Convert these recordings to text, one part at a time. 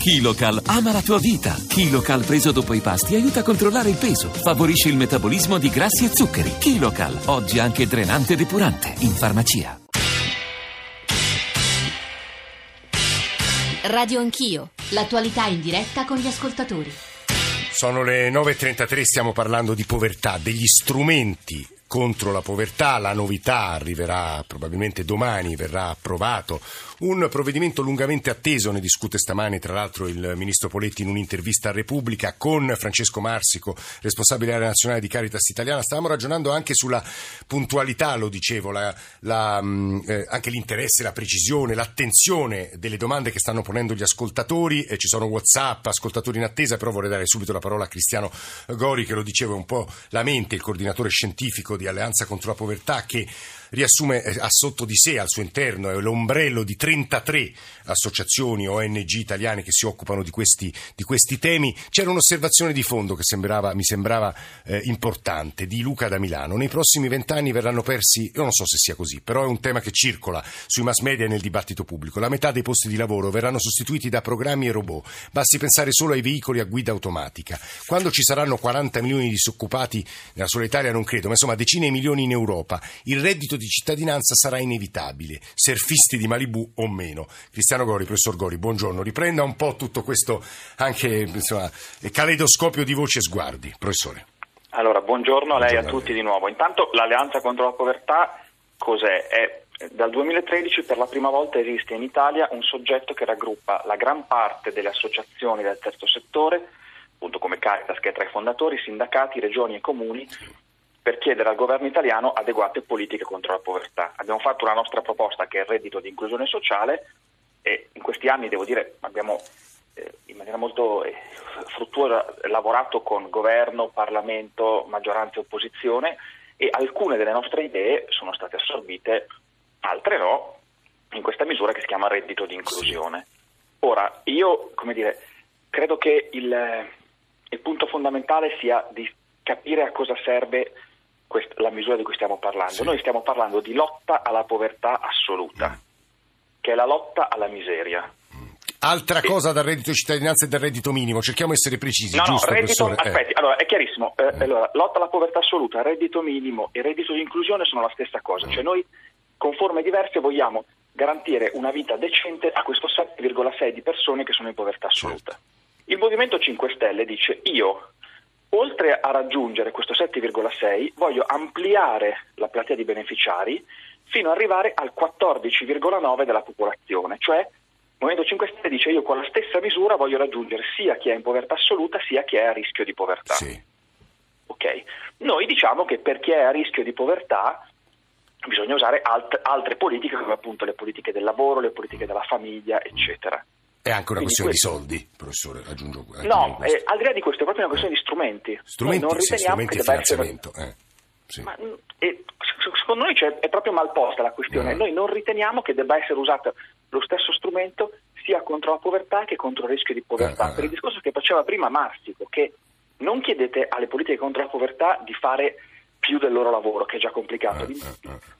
KiloCal ama la tua vita. KiloCal preso dopo i pasti aiuta a controllare il peso, favorisce il metabolismo di grassi e zuccheri. KiloCal, oggi anche drenante e depurante, in farmacia. Radio Anch'io, l'attualità in diretta con gli ascoltatori. Sono le 9.33, stiamo parlando di povertà, degli strumenti contro la povertà. La novità arriverà probabilmente domani, verrà approvato un provvedimento lungamente atteso, ne discute stamani tra l'altro il ministro Poletti in un'intervista a Repubblica con Francesco Marsico, responsabile area nazionale di Caritas Italiana. Stavamo ragionando anche sulla puntualità, lo dicevo, la, la, mm, eh, anche l'interesse, la precisione, l'attenzione delle domande che stanno ponendo gli ascoltatori. Eh, ci sono Whatsapp, ascoltatori in attesa, però vorrei dare subito la parola a Cristiano Gori che lo dicevo un po' la mente, il coordinatore scientifico di Alleanza contro la Povertà che riassume eh, a sotto di sé, al suo interno, l'ombrello di 33 associazioni ONG italiane che si occupano di questi, di questi temi. C'era un'osservazione di fondo che sembrava, mi sembrava eh, importante di Luca da Milano. Nei prossimi vent'anni verranno persi, io non so se sia così, però è un tema che circola sui mass media e nel dibattito pubblico. La metà dei posti di lavoro verranno sostituiti da programmi e robot. Basti pensare solo ai veicoli a guida automatica. Quando ci saranno 40 milioni di disoccupati nella sola Italia non credo, ma insomma decine di milioni in Europa, il reddito di cittadinanza sarà inevitabile, surfisti di Malibu o meno. Cristiano Gori, professor Gori, buongiorno. Riprenda un po' tutto questo anche insomma, caleidoscopio di voci e sguardi, professore. Allora, buongiorno a lei e a tutti di nuovo. Intanto l'Alleanza contro la povertà cos'è? È dal 2013 per la prima volta esiste in Italia un soggetto che raggruppa la gran parte delle associazioni del terzo settore, appunto come Caritas che è tra i fondatori, sindacati, regioni e comuni, per chiedere al governo italiano adeguate politiche contro la povertà. Abbiamo fatto una nostra proposta che è il reddito di inclusione sociale e in questi anni, devo dire, abbiamo eh, in maniera molto eh, fruttuosa lavorato con governo, Parlamento, maggioranza e opposizione e alcune delle nostre idee sono state assorbite, altre no, in questa misura che si chiama reddito di inclusione. Ora, io, come dire, credo che il, il punto fondamentale sia di capire a cosa serve questa, la misura di cui stiamo parlando. Sì. Noi stiamo parlando di lotta alla povertà assoluta, mm. che è la lotta alla miseria. Altra e... cosa dal reddito di cittadinanza e dal reddito minimo, cerchiamo di essere precisi, no, giusto no, reddito? Eh. Aspetti, eh. allora è chiarissimo, eh, eh. Allora, lotta alla povertà assoluta, reddito minimo e reddito di inclusione sono la stessa cosa, mm. cioè noi con forme diverse vogliamo garantire una vita decente a questo 7,6 di persone che sono in povertà assoluta. Certo. Il Movimento 5 Stelle dice io Oltre a raggiungere questo 7,6 voglio ampliare la platea di beneficiari fino ad arrivare al 14,9 della popolazione, cioè il Movimento 5 Stelle dice io con la stessa misura voglio raggiungere sia chi è in povertà assoluta sia chi è a rischio di povertà. Sì. Okay. Noi diciamo che per chi è a rischio di povertà bisogna usare alt- altre politiche come appunto le politiche del lavoro, le politiche della famiglia, eccetera. È anche una Quindi questione questo... di soldi, professore, aggiungo. No, eh, al di là di questo è proprio una questione eh. di strumenti. Strumenti, Noi non sì, strumenti e finanziamento. Essere... Eh, sì. Ma, e, secondo noi cioè, è proprio mal posta la questione. No. Noi non riteniamo che debba essere usato lo stesso strumento sia contro la povertà che contro il rischio di povertà. Eh, per il discorso che faceva prima Marsico, che non chiedete alle politiche contro la povertà di fare più del loro lavoro, che è già complicato.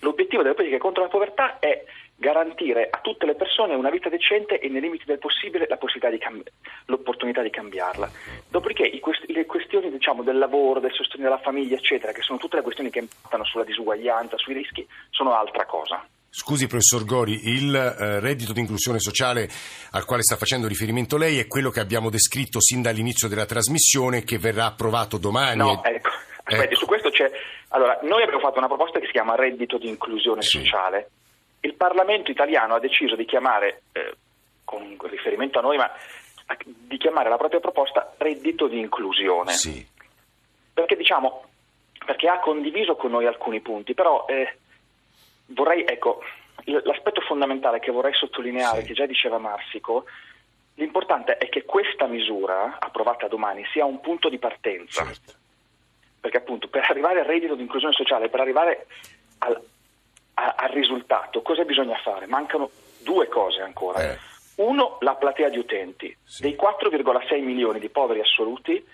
L'obiettivo delle politiche contro la povertà è garantire a tutte le persone una vita decente e nei limiti del possibile di cambi- l'opportunità di cambiarla. Dopodiché quest- le questioni diciamo, del lavoro, del sostegno della famiglia, eccetera, che sono tutte le questioni che impattano sulla disuguaglianza, sui rischi, sono altra cosa. Scusi professor Gori, il eh, reddito di inclusione sociale al quale sta facendo riferimento lei è quello che abbiamo descritto sin dall'inizio della trasmissione che verrà approvato domani. No, ecco, aspetti, ecco. su questo c'è... Allora, noi abbiamo fatto una proposta che si chiama reddito di inclusione sì. sociale il Parlamento italiano ha deciso di chiamare, eh, con riferimento a noi, ma di chiamare la propria proposta reddito di inclusione. Sì. Perché diciamo, perché ha condiviso con noi alcuni punti, però eh, vorrei, ecco, l'aspetto fondamentale che vorrei sottolineare, sì. che già diceva Marsico, l'importante è che questa misura, approvata domani, sia un punto di partenza. Certo. Perché appunto per arrivare al reddito di inclusione sociale, per arrivare al, a, al risultato, cosa bisogna fare? Mancano due cose ancora. Eh. Uno, la platea di utenti. Sì. Dei 4,6 milioni di poveri assoluti,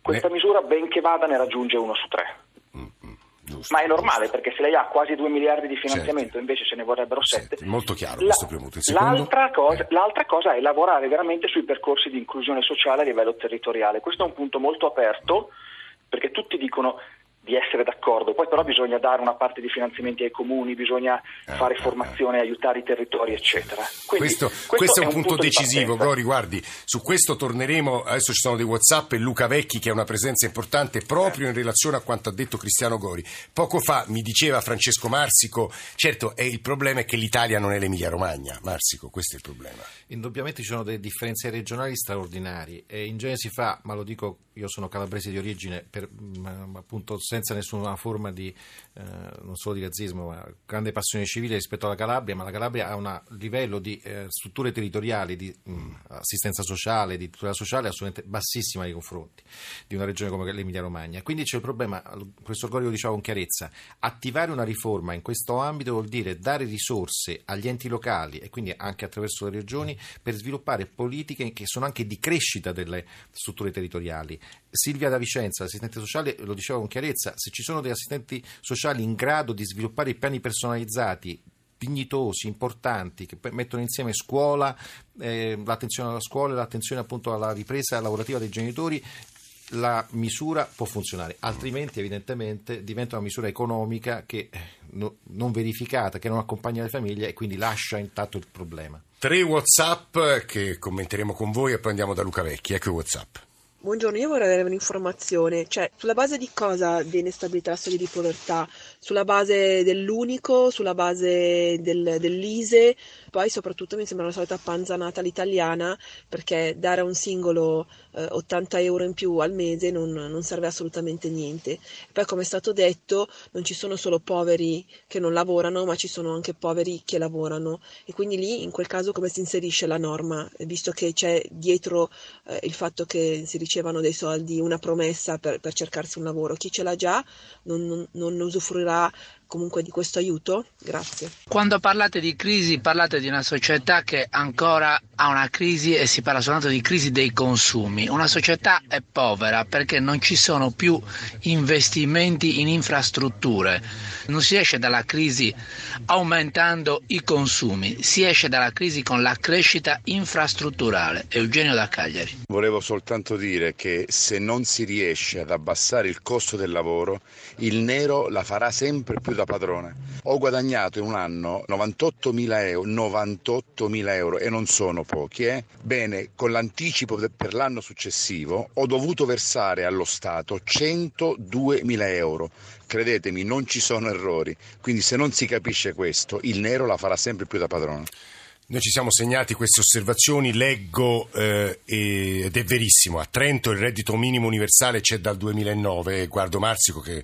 questa ne... misura, benché vada, ne raggiunge uno su tre. Mm-hmm. Giusto, Ma è normale giusto. perché se lei ha quasi 2 miliardi di finanziamento, Certo. invece ce ne vorrebbero 7. Senti, molto chiaro questo premuto. L'altra, cosa, Eh. l'altra cosa è lavorare veramente sui percorsi di inclusione sociale a livello territoriale. Questo è un punto molto aperto perché tutti dicono di essere d'accordo, poi però bisogna dare una parte di finanziamenti ai comuni, bisogna Eh, fare eh, formazione, aiutare i territori, eccetera. Quindi, Questo, questo è un punto, di decisivo. Gori, guardi, su questo torneremo, adesso ci sono dei Whatsapp e Luca Vecchi che è una presenza importante proprio in relazione a quanto ha detto Cristiano Gori. Poco fa mi diceva Francesco Marsico, certo è il problema è che l'Italia non è l'Emilia Romagna, Marsico, questo è il problema. Indubbiamente ci sono delle differenze regionali straordinarie e in genere si fa, ma lo dico, io sono calabrese di origine, per, mm, appunto senza nessuna forma di, eh, non solo di razzismo, ma grande passione civile rispetto alla Calabria, ma la Calabria ha un livello di eh, strutture territoriali, di mm, assistenza sociale, di tutela sociale assolutamente bassissima nei confronti di una regione come l'Emilia Romagna. Quindi c'è il problema, professor Gori lo diceva con chiarezza, attivare una riforma in questo ambito vuol dire dare risorse agli enti locali e quindi anche attraverso le regioni per sviluppare politiche che sono anche di crescita delle strutture territoriali. Silvia da Vicenza, assistente sociale, lo diceva con chiarezza, se ci sono degli assistenti sociali in grado di sviluppare piani personalizzati dignitosi, importanti, che mettono insieme scuola, eh, l'attenzione alla scuola e l'attenzione appunto alla ripresa lavorativa dei genitori, la misura può funzionare, altrimenti evidentemente diventa una misura economica che eh, no- non verificata, che non accompagna le famiglie e quindi lascia intatto il problema. Tre Whatsapp che commenteremo con voi e poi andiamo da Luca Vecchi, ecco i Whatsapp. Buongiorno, io vorrei avere un'informazione, cioè sulla base di cosa viene stabilita la soglia di povertà? Sulla base dell'unico, sulla base del- dell'ISE, poi soprattutto mi sembra una solita panzanata all'italiana perché dare a un singolo eh, 80 euro in più al mese non, non serve assolutamente niente. Poi come è stato detto non ci sono solo poveri che non lavorano ma ci sono anche poveri che lavorano e quindi lì in quel caso come si inserisce la norma, visto che c'è dietro eh, il fatto che si ricevano dei soldi, una promessa per, per cercarsi un lavoro. Chi ce l'ha già non, non- non usufruirà comunque di questo aiuto? Grazie. Quando parlate di crisi parlate di una società che ancora ha una crisi e si parla soltanto di crisi dei consumi. Una società è povera perché non ci sono più investimenti in infrastrutture. Non si esce dalla crisi aumentando i consumi, si esce dalla crisi con la crescita infrastrutturale. Eugenio da Cagliari. Volevo soltanto dire che se non si riesce ad abbassare il costo del lavoro, il nero la farà sempre più da padrone. Ho guadagnato in un anno 98.000 euro, 98.000 euro e non sono pochi. Eh? Bene, con l'anticipo per l'anno successivo ho dovuto versare allo Stato 102.000 euro. Credetemi, non ci sono errori. Quindi se non si capisce questo, il nero la farà sempre più da padrone. Noi ci siamo segnati queste osservazioni, leggo eh, ed è verissimo, a Trento il reddito minimo universale c'è dal 2009, guardo Marsico che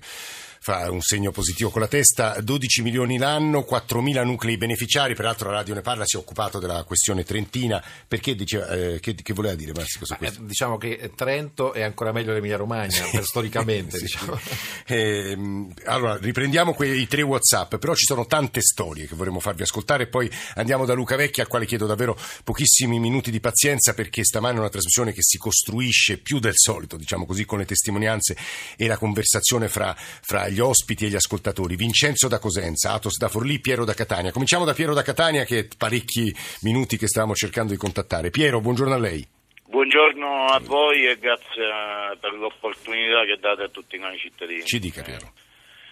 fa un segno positivo con la testa, 12 milioni l'anno, 4.000 nuclei beneficiari, peraltro la radio ne parla, si è occupato della questione trentina, perché diceva, eh, che, che voleva dire Marsico su Ma, eh, questo? diciamo che Trento è ancora meglio l'Emilia Romagna, storicamente. Sì. diciamo. Ehm, allora, riprendiamo quei tre WhatsApp, però ci sono tante storie che vorremmo farvi ascoltare. Poi andiamo da Luca Vecchi, al quale chiedo davvero pochissimi minuti di pazienza, perché stamane è una trasmissione che si costruisce più del solito, diciamo così, con le testimonianze e la conversazione fra, fra gli ospiti e gli ascoltatori. Vincenzo da Cosenza, Atos da Forlì, Piero da Catania. Cominciamo da Piero da Catania, che è parecchi minuti che stavamo cercando di contattare. Piero, buongiorno a lei. Buongiorno a voi e grazie per l'opportunità che date a tutti noi cittadini. Ci dica, Piero.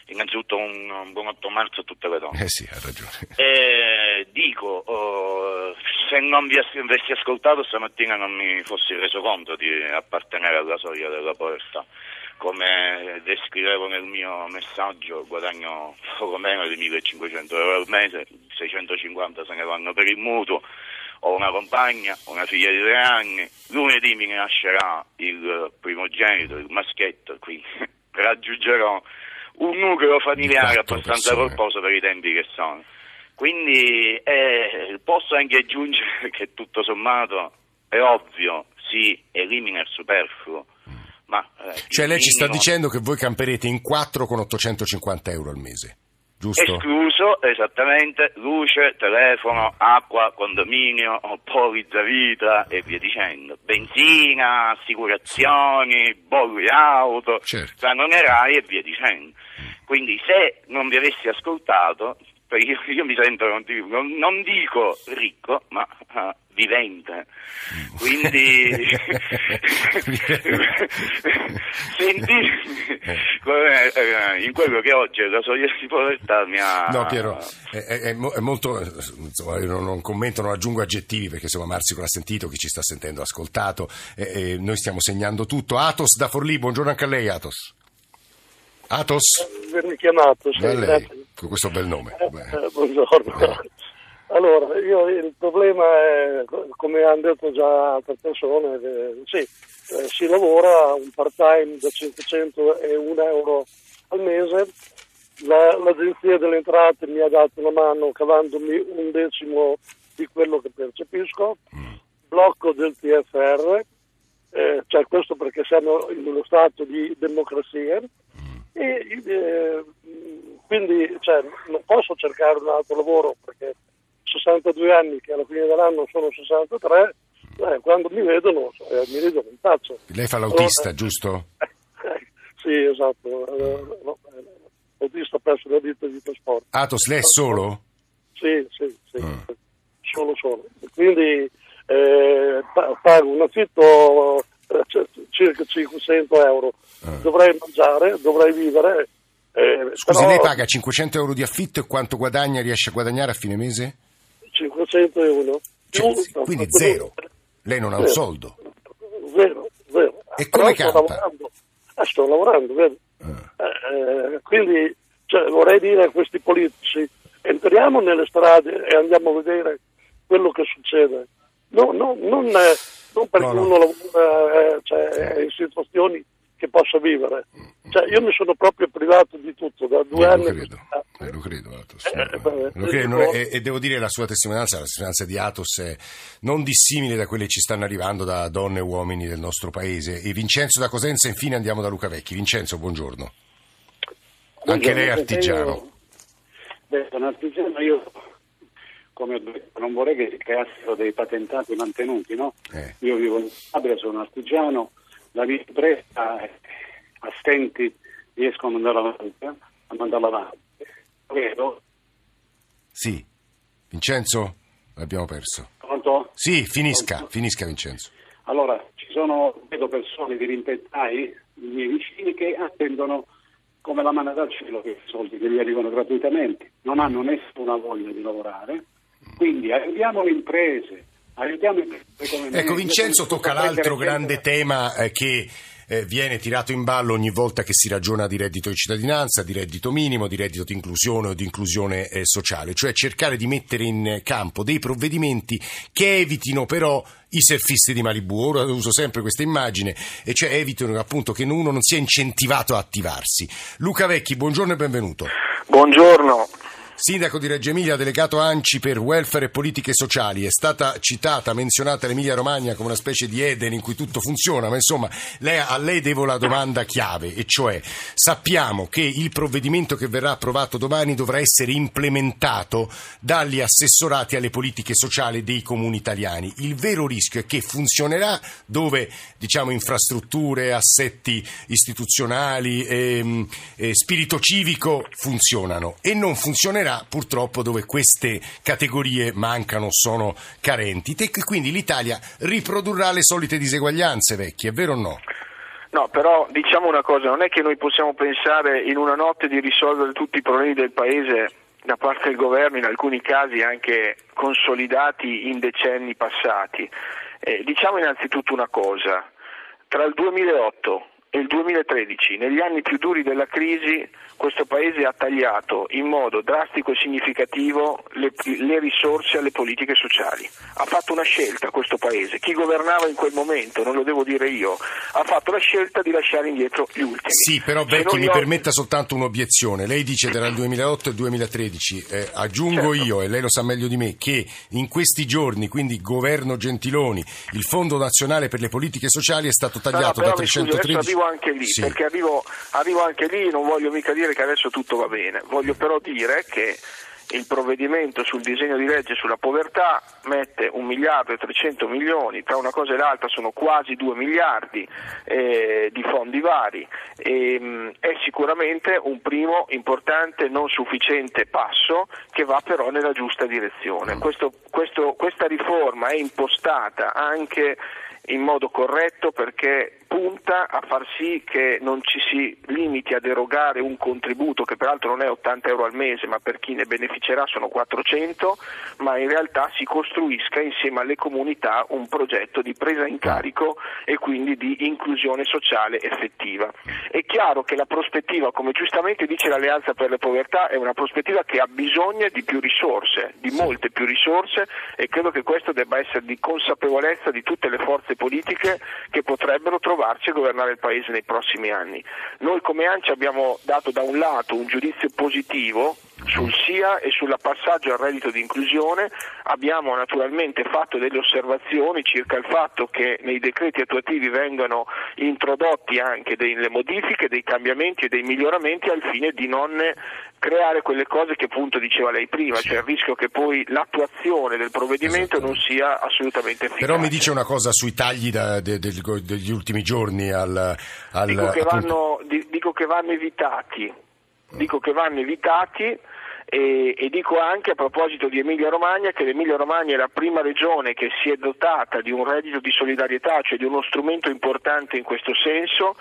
Innanzitutto un, un buon 8 marzo a tutte le donne. Eh sì, ha ragione. E dico, oh, se non vi avessi ascoltato stamattina non mi fossi reso conto di appartenere alla soglia della povertà. Come descrivevo nel mio messaggio, guadagno poco meno di 1500 euro al mese, 650 se ne vanno per il mutuo, ho una compagna, una figlia di tre anni, lunedì mi nascerà il primogenito, il maschietto, quindi raggiungerò un nucleo familiare abbastanza persone. corposo per i tempi che sono. Quindi eh, posso anche aggiungere che tutto sommato è ovvio, si elimina il superfluo, ma... eh, Cioè lei ci sta minimo- dicendo che voi camperete in quattro con 850 euro al mese, giusto? Escluso esattamente luce, telefono, acqua, condominio, polizza vita e via dicendo. Benzina, assicurazioni, bolli auto, Certo. canonerai e via dicendo. Quindi se non vi avessi ascoltato, io, io mi sento, non, non dico ricco, ma uh, vivente. Quindi sentirmi eh, in quello che oggi è la soglia di povertà mi ha... No Piero, è, è, è molto, insomma, io non, non, commento, non aggiungo aggettivi perché insomma Marzico l'ha sentito, chi ci sta sentendo ha ascoltato, e, e noi stiamo segnando tutto. Atos da Forlì, buongiorno anche a lei Atos. Atos? Avermi chiamato, sì, con questo bel nome. Eh, eh, buongiorno. Eh. Allora, io, il problema è, come hanno detto già altre persone, eh, sì, eh, si lavora un part-time da 501 euro al mese, La, l'Agenzia delle Entrate mi ha dato una mano cavandomi un decimo di quello che percepisco, mm. blocco del TFR, eh, cioè questo perché siamo in uno stato di democrazia. E eh, quindi cioè, non posso cercare un altro lavoro perché 62 anni che alla fine dell'anno sono 63, eh, quando mi vedono eh, mi ridono in faccia. Lei fa l'autista, allora, giusto? sì, esatto. Eh, no, l'autista presso la ditta di trasporto. Atos, lei è solo? Sì, sì, sì. Mm. Solo, solo. Quindi eh, pago un affitto eh, circa 500 euro. Mm. Dovrei mangiare, dovrei vivere. Eh, Scusi, però... lei paga 500 euro di affitto e quanto guadagna, riesce a guadagnare a fine mese? 501. Cioè, quindi zero. Lei non ha un soldo. Zero, zero. E come sto lavorando, eh, sto lavorando, vedi? Ah. Eh, quindi cioè, vorrei dire a questi politici, entriamo nelle strade e andiamo a vedere quello che succede. No, no, non, eh, non perché no, no. uno lavora eh, cioè, in situazioni che possa vivere. Cioè, io mi sono proprio privato di tutto da due eh, anni. Lo credo, eh, lo credo Atos. Eh, lo credo, e, e, devo dire la sua testimonianza, la testimonianza di Atos è non dissimile da quelle che ci stanno arrivando da donne e uomini del nostro paese. E Vincenzo da Cosenza, infine andiamo da Luca Vecchi. Vincenzo, buongiorno. buongiorno Anche lei è artigiano. Io, beh, sono artigiano, io come ho detto, non vorrei che si creassero dei patentati mantenuti, no? Eh. Io vivo in Calabria, sono artigiano, la mia impresa a stenti riesco a mandarla avanti, eh? a mandarla avanti. Credo. Sì. Vincenzo? L'abbiamo perso. Pronto? Sì, finisca, Pronto? finisca Vincenzo. Allora, ci sono, vedo persone di rimpettai, i miei vicini, che attendono come la mano dal cielo che i soldi che gli arrivano gratuitamente. Non hanno nessuna voglia di lavorare, quindi aiutiamo le imprese, aiutiamo come Ecco, Vincenzo tocca l'altro grande tema eh, che eh, viene tirato in ballo ogni volta che si ragiona di reddito di cittadinanza, di reddito minimo, di reddito di inclusione o di inclusione eh, sociale, cioè cercare di mettere in campo dei provvedimenti che evitino però i surfisti di Malibu. Ora uso sempre questa immagine, e cioè evitino appunto che uno non sia incentivato a attivarsi. Luca Vecchi, buongiorno e benvenuto. Buongiorno. Sindaco di Reggio Emilia, delegato ANCI per welfare e politiche sociali, è stata citata, menzionata l'Emilia Romagna come una specie di Eden in cui tutto funziona, ma insomma lei, a lei devo la domanda chiave, e cioè sappiamo che il provvedimento che verrà approvato domani dovrà essere implementato dagli assessorati alle politiche sociali dei comuni italiani. Il vero rischio è che funzionerà dove diciamo infrastrutture, assetti istituzionali, ehm, eh, spirito civico funzionano e non funzionerà funzionerà purtroppo dove queste categorie mancano, sono carenti. E quindi l'Italia riprodurrà le solite diseguaglianze vecchie, è vero o no? No, però diciamo una cosa, non è che noi possiamo pensare in una notte di risolvere tutti i problemi del Paese da parte del governo, in alcuni casi anche consolidati in decenni passati. Eh, diciamo innanzitutto una cosa, tra il 2008 e il 2013, negli anni più duri della crisi, questo Paese ha tagliato in modo drastico e significativo le, le, risorse alle politiche sociali. Ha fatto una scelta questo Paese, chi governava in quel momento, non lo devo dire io, ha fatto la scelta di lasciare indietro gli ultimi. Sì, però Vecchi mi ho... permetta soltanto un'obiezione. Lei dice tra il 2008 e il 2013, eh, aggiungo certo. io, e lei lo sa meglio di me, che in questi giorni, quindi governo Gentiloni, il Fondo Nazionale per le Politiche Sociali è stato tagliato no, da 313 arrivo anche lì, sì. perché arrivo, arrivo anche lì, non voglio mica dire che adesso tutto va bene, voglio però dire che il provvedimento sul disegno di legge sulla povertà mette un miliardo e 300 milioni, tra una cosa e l'altra sono quasi 2 miliardi eh, di fondi vari, e, mh, è sicuramente un primo importante non sufficiente passo che va però nella giusta direzione. Questo, questo, questa riforma è impostata anche in modo corretto perché punta a far sì che non ci si limiti ad erogare un contributo che peraltro non è 80 euro al mese ma per chi ne beneficerà sono 400 ma in realtà si costruisca insieme alle comunità un progetto di presa in carico e quindi di inclusione sociale effettiva. È chiaro che la prospettiva, come giustamente dice l'Alleanza per le Povertà, è una prospettiva che ha bisogno di più risorse, di molte più risorse e credo che questo debba essere di consapevolezza di tutte le forze politiche che potrebbero trovarci a governare il Paese nei prossimi anni. Noi come ANCI abbiamo dato da un lato un giudizio positivo sul SIA e sul passaggio al reddito di inclusione abbiamo naturalmente fatto delle osservazioni circa il fatto che nei decreti attuativi vengano introdotti anche delle modifiche, dei cambiamenti e dei miglioramenti al fine di non creare quelle cose che appunto diceva lei prima, sì. cioè il rischio che poi l'attuazione del provvedimento non sia assolutamente efficace. Però mi dice una cosa sui tagli da, de, de, de, degli ultimi giorni al... al dico, che vanno, dico che vanno evitati, dico che vanno evitati e, e, dico anche a proposito di Emilia Romagna che l'Emilia Romagna è la prima regione che si è dotata di un reddito di solidarietà, cioè di uno strumento importante in questo senso.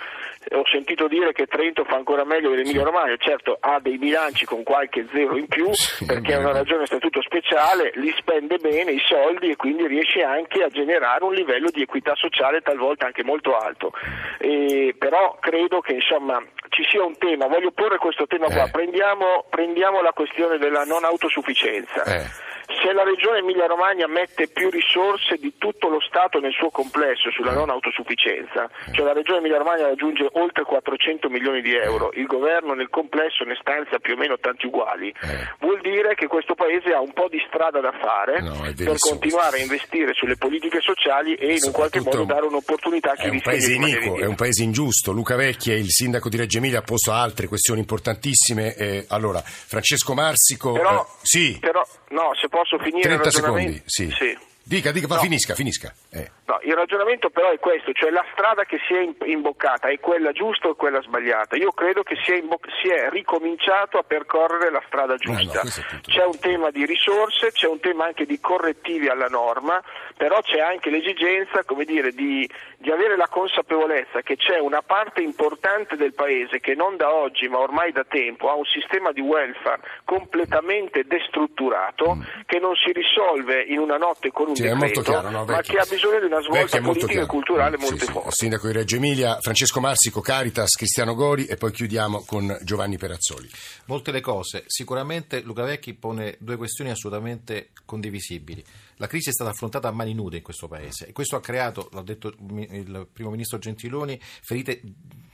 Ho sentito dire che Trento fa ancora meglio dell'Emilia Romagna, certo ha dei bilanci con qualche zero in più perché è una regione a statuto speciale, li spende bene i soldi e quindi riesce anche a generare un livello di equità sociale talvolta anche molto alto. E, però credo che insomma ci sia un tema, voglio porre questo tema qua, eh. prendiamo, prendiamo la questione questione della non autosufficienza. Eh se la Regione Emilia-Romagna mette più risorse di tutto lo Stato nel suo complesso sulla non autosufficienza, cioè la Regione Emilia-Romagna raggiunge oltre 400 milioni di euro, il governo nel complesso ne stanzia più o meno tanti uguali, eh. vuol dire che questo Paese ha un po' di strada da fare no, per continuare a investire sulle politiche sociali e in un qualche modo dare un'opportunità a chi è un paese iniquo, è un paese ingiusto. Luca Vecchia, il sindaco di Reggio Emilia, ha posto altre questioni importantissime. Eh, allora, Francesco Marsico, però, eh, sì. però no, se posso finire 30 secondi, sì. sì. Dica, dica, no. finisca, finisca. Eh. No, il ragionamento però è questo, cioè la strada che si è imboccata è quella giusta o quella sbagliata? Io credo che si è, imboc- si è ricominciato a percorrere la strada giusta. No, no, c'è un tema di risorse, c'è un tema anche di correttivi alla norma, però c'è anche l'esigenza dire, di, di avere la consapevolezza che c'è una parte importante del Paese che non da oggi ma ormai da tempo ha un sistema di welfare completamente destrutturato mm. che non si risolve in una notte con un sì, decreto, chiaro, ma che ha bisogno di una svolta politica e culturale molto sì, forte. Sì. Sindaco di Reggio Emilia, Francesco Marsico, Caritas, Cristiano Gori e poi chiudiamo con Giovanni Perazzoli. Molte le cose. Sicuramente Luca Vecchi pone due questioni assolutamente condivisibili. La crisi è stata affrontata a mani nude in questo Paese e questo ha creato, l'ha detto il primo ministro Gentiloni, ferite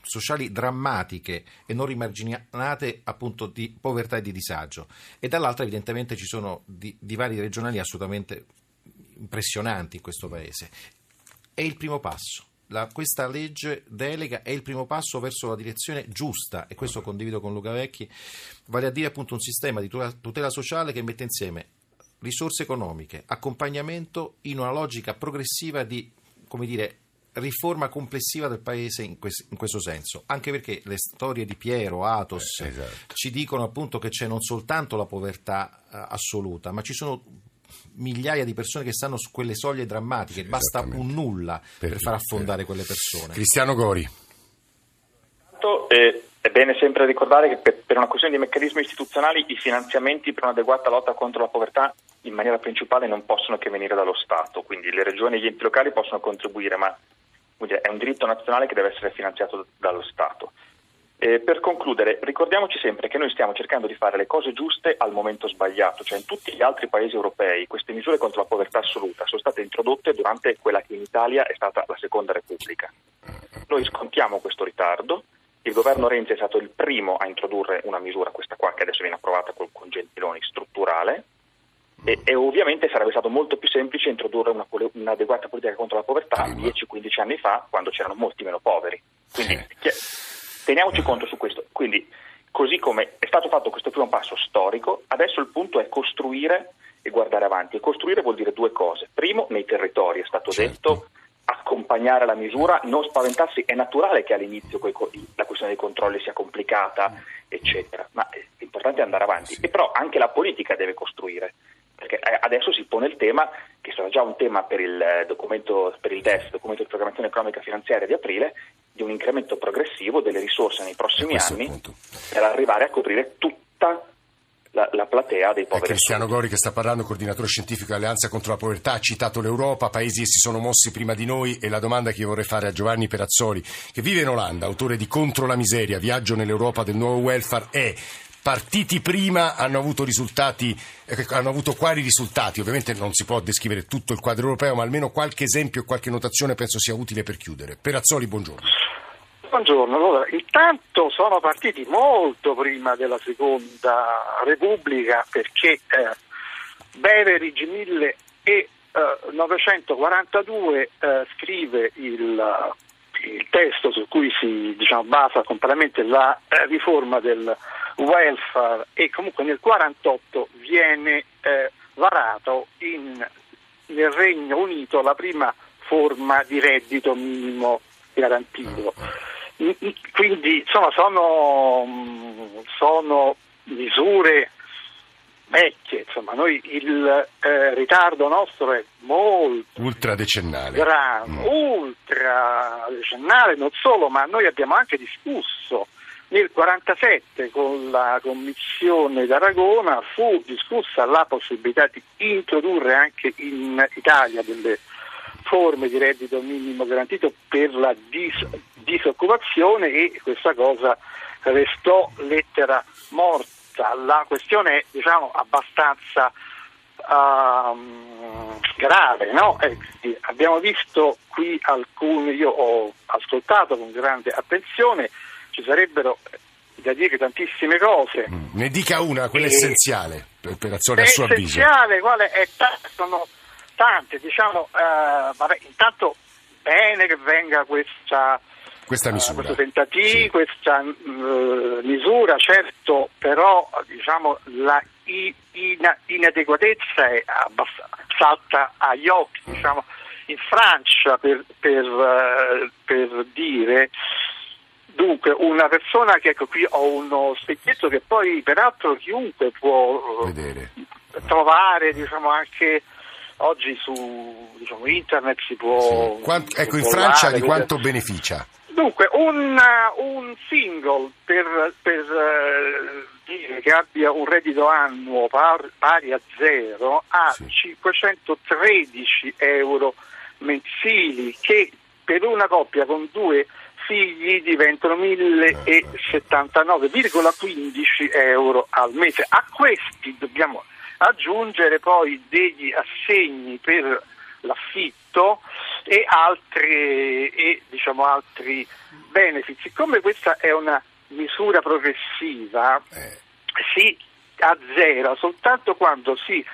sociali drammatiche e non rimarginate appunto di povertà e di disagio. E dall'altra evidentemente ci sono divari regionali assolutamente impressionanti in questo Paese. È il primo passo. La, questa legge delega è il primo passo verso la direzione giusta e questo condivido con Luca Vecchi, vale a dire appunto un sistema di tutela sociale che mette insieme risorse economiche, accompagnamento in una logica progressiva di, come dire, riforma complessiva del paese in, quest- in, questo senso, anche perché le storie di Piero, Atos eh, esatto. ci dicono appunto che c'è non soltanto la povertà eh, assoluta, ma ci sono migliaia di persone che stanno su quelle soglie drammatiche, sì, basta un nulla per, per far affondare per... quelle persone. Cristiano Gori. Eh, è bene sempre ricordare che per, per una questione di meccanismi istituzionali i finanziamenti per un'adeguata lotta contro la povertà in maniera principale non possono che venire dallo Stato, quindi le regioni e gli enti locali possono contribuire, ma è un diritto nazionale che deve essere finanziato dallo Stato. Eh, per concludere, ricordiamoci sempre che noi stiamo cercando di fare le cose giuste al momento sbagliato, cioè in tutti gli altri paesi europei queste misure contro la povertà assoluta sono state introdotte durante quella che in Italia è stata la Seconda Repubblica. Noi scontiamo questo ritardo, il governo Renzi è stato il primo a introdurre una misura, questa qua che adesso viene approvata con, con Gentiloni, strutturale, e, e, ovviamente sarebbe stato molto più semplice introdurre una, un'adeguata politica contro la povertà 10-15 anni fa, quando c'erano molti meno poveri. Quindi teniamoci conto su questo. Quindi così come è stato fatto questo primo passo storico, adesso il punto è costruire e guardare avanti. E costruire vuol dire due cose. Primo, nei territori, è stato certo. detto, accompagnare la misura, non spaventarsi, è naturale che all'inizio la questione dei controlli sia complicata, eccetera, ma l'importante è andare avanti. E però anche la politica deve costruire, perché eh, adesso si pone il tema, che sarà già un tema per il documento, per il DES, documento di programmazione economica e finanziaria di aprile, di un incremento progressivo delle risorse nei prossimi anni per arrivare a coprire tutta la, la, platea dei poveri. È Cristiano Gori che sta parlando, coordinatore scientifico dell'Alleanza contro la povertà, ha citato l'Europa, paesi che si sono mossi prima di noi e la domanda che io vorrei fare a Giovanni Perazzoli, che vive in Olanda, autore di Contro la miseria, viaggio nell'Europa del nuovo welfare, è partiti prima hanno avuto risultati, eh, hanno avuto quali risultati? Ovviamente non si può descrivere tutto il quadro europeo, ma almeno qualche esempio e qualche notazione penso sia utile per chiudere. Perazzoli, buongiorno. Buongiorno, allora, intanto sono partiti molto prima della seconda Repubblica perché eh, Beveridge 1942 eh, scrive il, il, testo su cui si diciamo, basa completamente la eh, riforma del welfare e comunque nel 1948 viene eh, varato in, nel Regno Unito la prima forma di reddito minimo garantito. Quindi insomma sono, sono misure vecchie, insomma, noi il eh, ritardo nostro è molto ultradecennale. Grande, mm. ultradecennale, non solo, ma noi abbiamo anche discusso nel 1947 con la Commissione d'Aragona fu discussa la possibilità di introdurre anche in Italia delle forme di reddito minimo garantito per la dis- disoccupazione e questa cosa restò lettera morta. La questione è diciamo, abbastanza uh, grave. No? Eh, abbiamo visto qui alcuni, io ho ascoltato con grande attenzione, ci sarebbero da dire tantissime cose. Mm. Ne dica una, quella e, essenziale, per, per azione a suo avviso. Essenziale, quale è sono tante, diciamo, uh, vabbè, intanto bene che venga questa, questa misura. Uh, questo tentativo, sì. questa uh, misura, certo, però diciamo, la in- inadeguatezza è abbast- salta agli occhi. Diciamo. In Francia, per, per, uh, per dire, Dunque, una persona che ecco qui ho uno specchietto che poi peraltro chiunque può Vedere. trovare, diciamo anche oggi su diciamo, internet si può... Sì. Quanto, ecco, in Francia di quanto beneficia? Dunque, un, un single per, per uh, dire che abbia un reddito annuo par, pari a zero ha sì. 513 euro mensili che per una coppia con due figli diventano 1079,15 euro al mese. A questi dobbiamo aggiungere poi degli assegni per l'affitto e altri, e, diciamo, altri benefit. Siccome questa è una misura progressiva, eh. si azzera soltanto quando si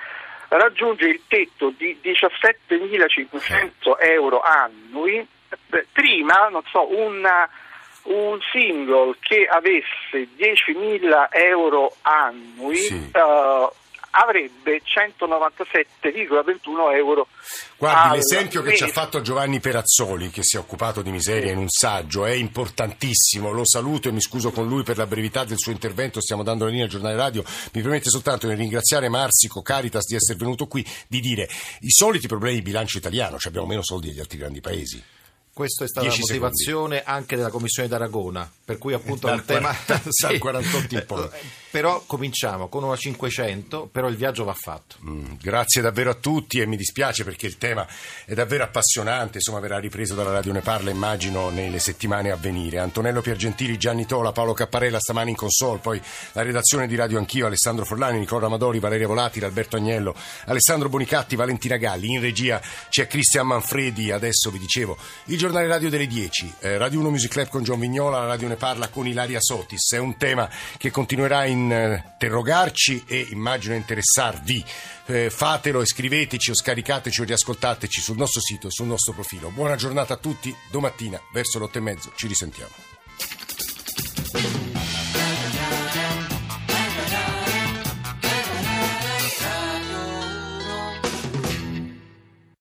raggiunge il tetto di 17.500 euro annui. Prima, non so, una, un single che avesse 10.000 euro annui sì. uh, avrebbe 197,21 euro. Guardi, l'esempio che ci ha fatto Giovanni Perazzoli, che si è occupato di miseria in un saggio, è importantissimo. Lo saluto e mi scuso con lui per la brevità del suo intervento. Stiamo dando la linea al giornale radio. Mi permette soltanto di ringraziare Marsico, Caritas di essere venuto qui, di dire i soliti problemi di bilancio italiano, cioè abbiamo meno soldi degli altri grandi paesi. Questa è stata la motivazione secondi. anche della Commissione d'Aragona, per cui appunto il tema... 40, sì. 48 in poi. Però cominciamo con una 500, però il viaggio va fatto. Mm, grazie davvero a tutti e mi dispiace perché il tema è davvero appassionante, insomma verrà ripreso dalla Radio Ne Parla immagino nelle settimane a venire. Antonello Piergentili, Gianni Tola, Paolo Capparella stamani in console, poi la redazione di Radio Anch'io, Alessandro Forlani, Nicola Amadori, Valeria Volatile, Alberto Agnello, Alessandro Bonicatti, Valentina Galli, in regia c'è Cristian Manfredi, adesso vi dicevo, il giornale radio delle 10, eh, Radio 1 Music Club con John Vignola, la Radio Ne Parla con Ilaria Sotis, è un tema che continuerà in interrogarci e immagino interessarvi. Eh, fatelo e scriveteci o scaricateci o riascoltateci sul nostro sito e sul nostro profilo. Buona giornata a tutti, domattina verso l'otto e mezzo ci risentiamo.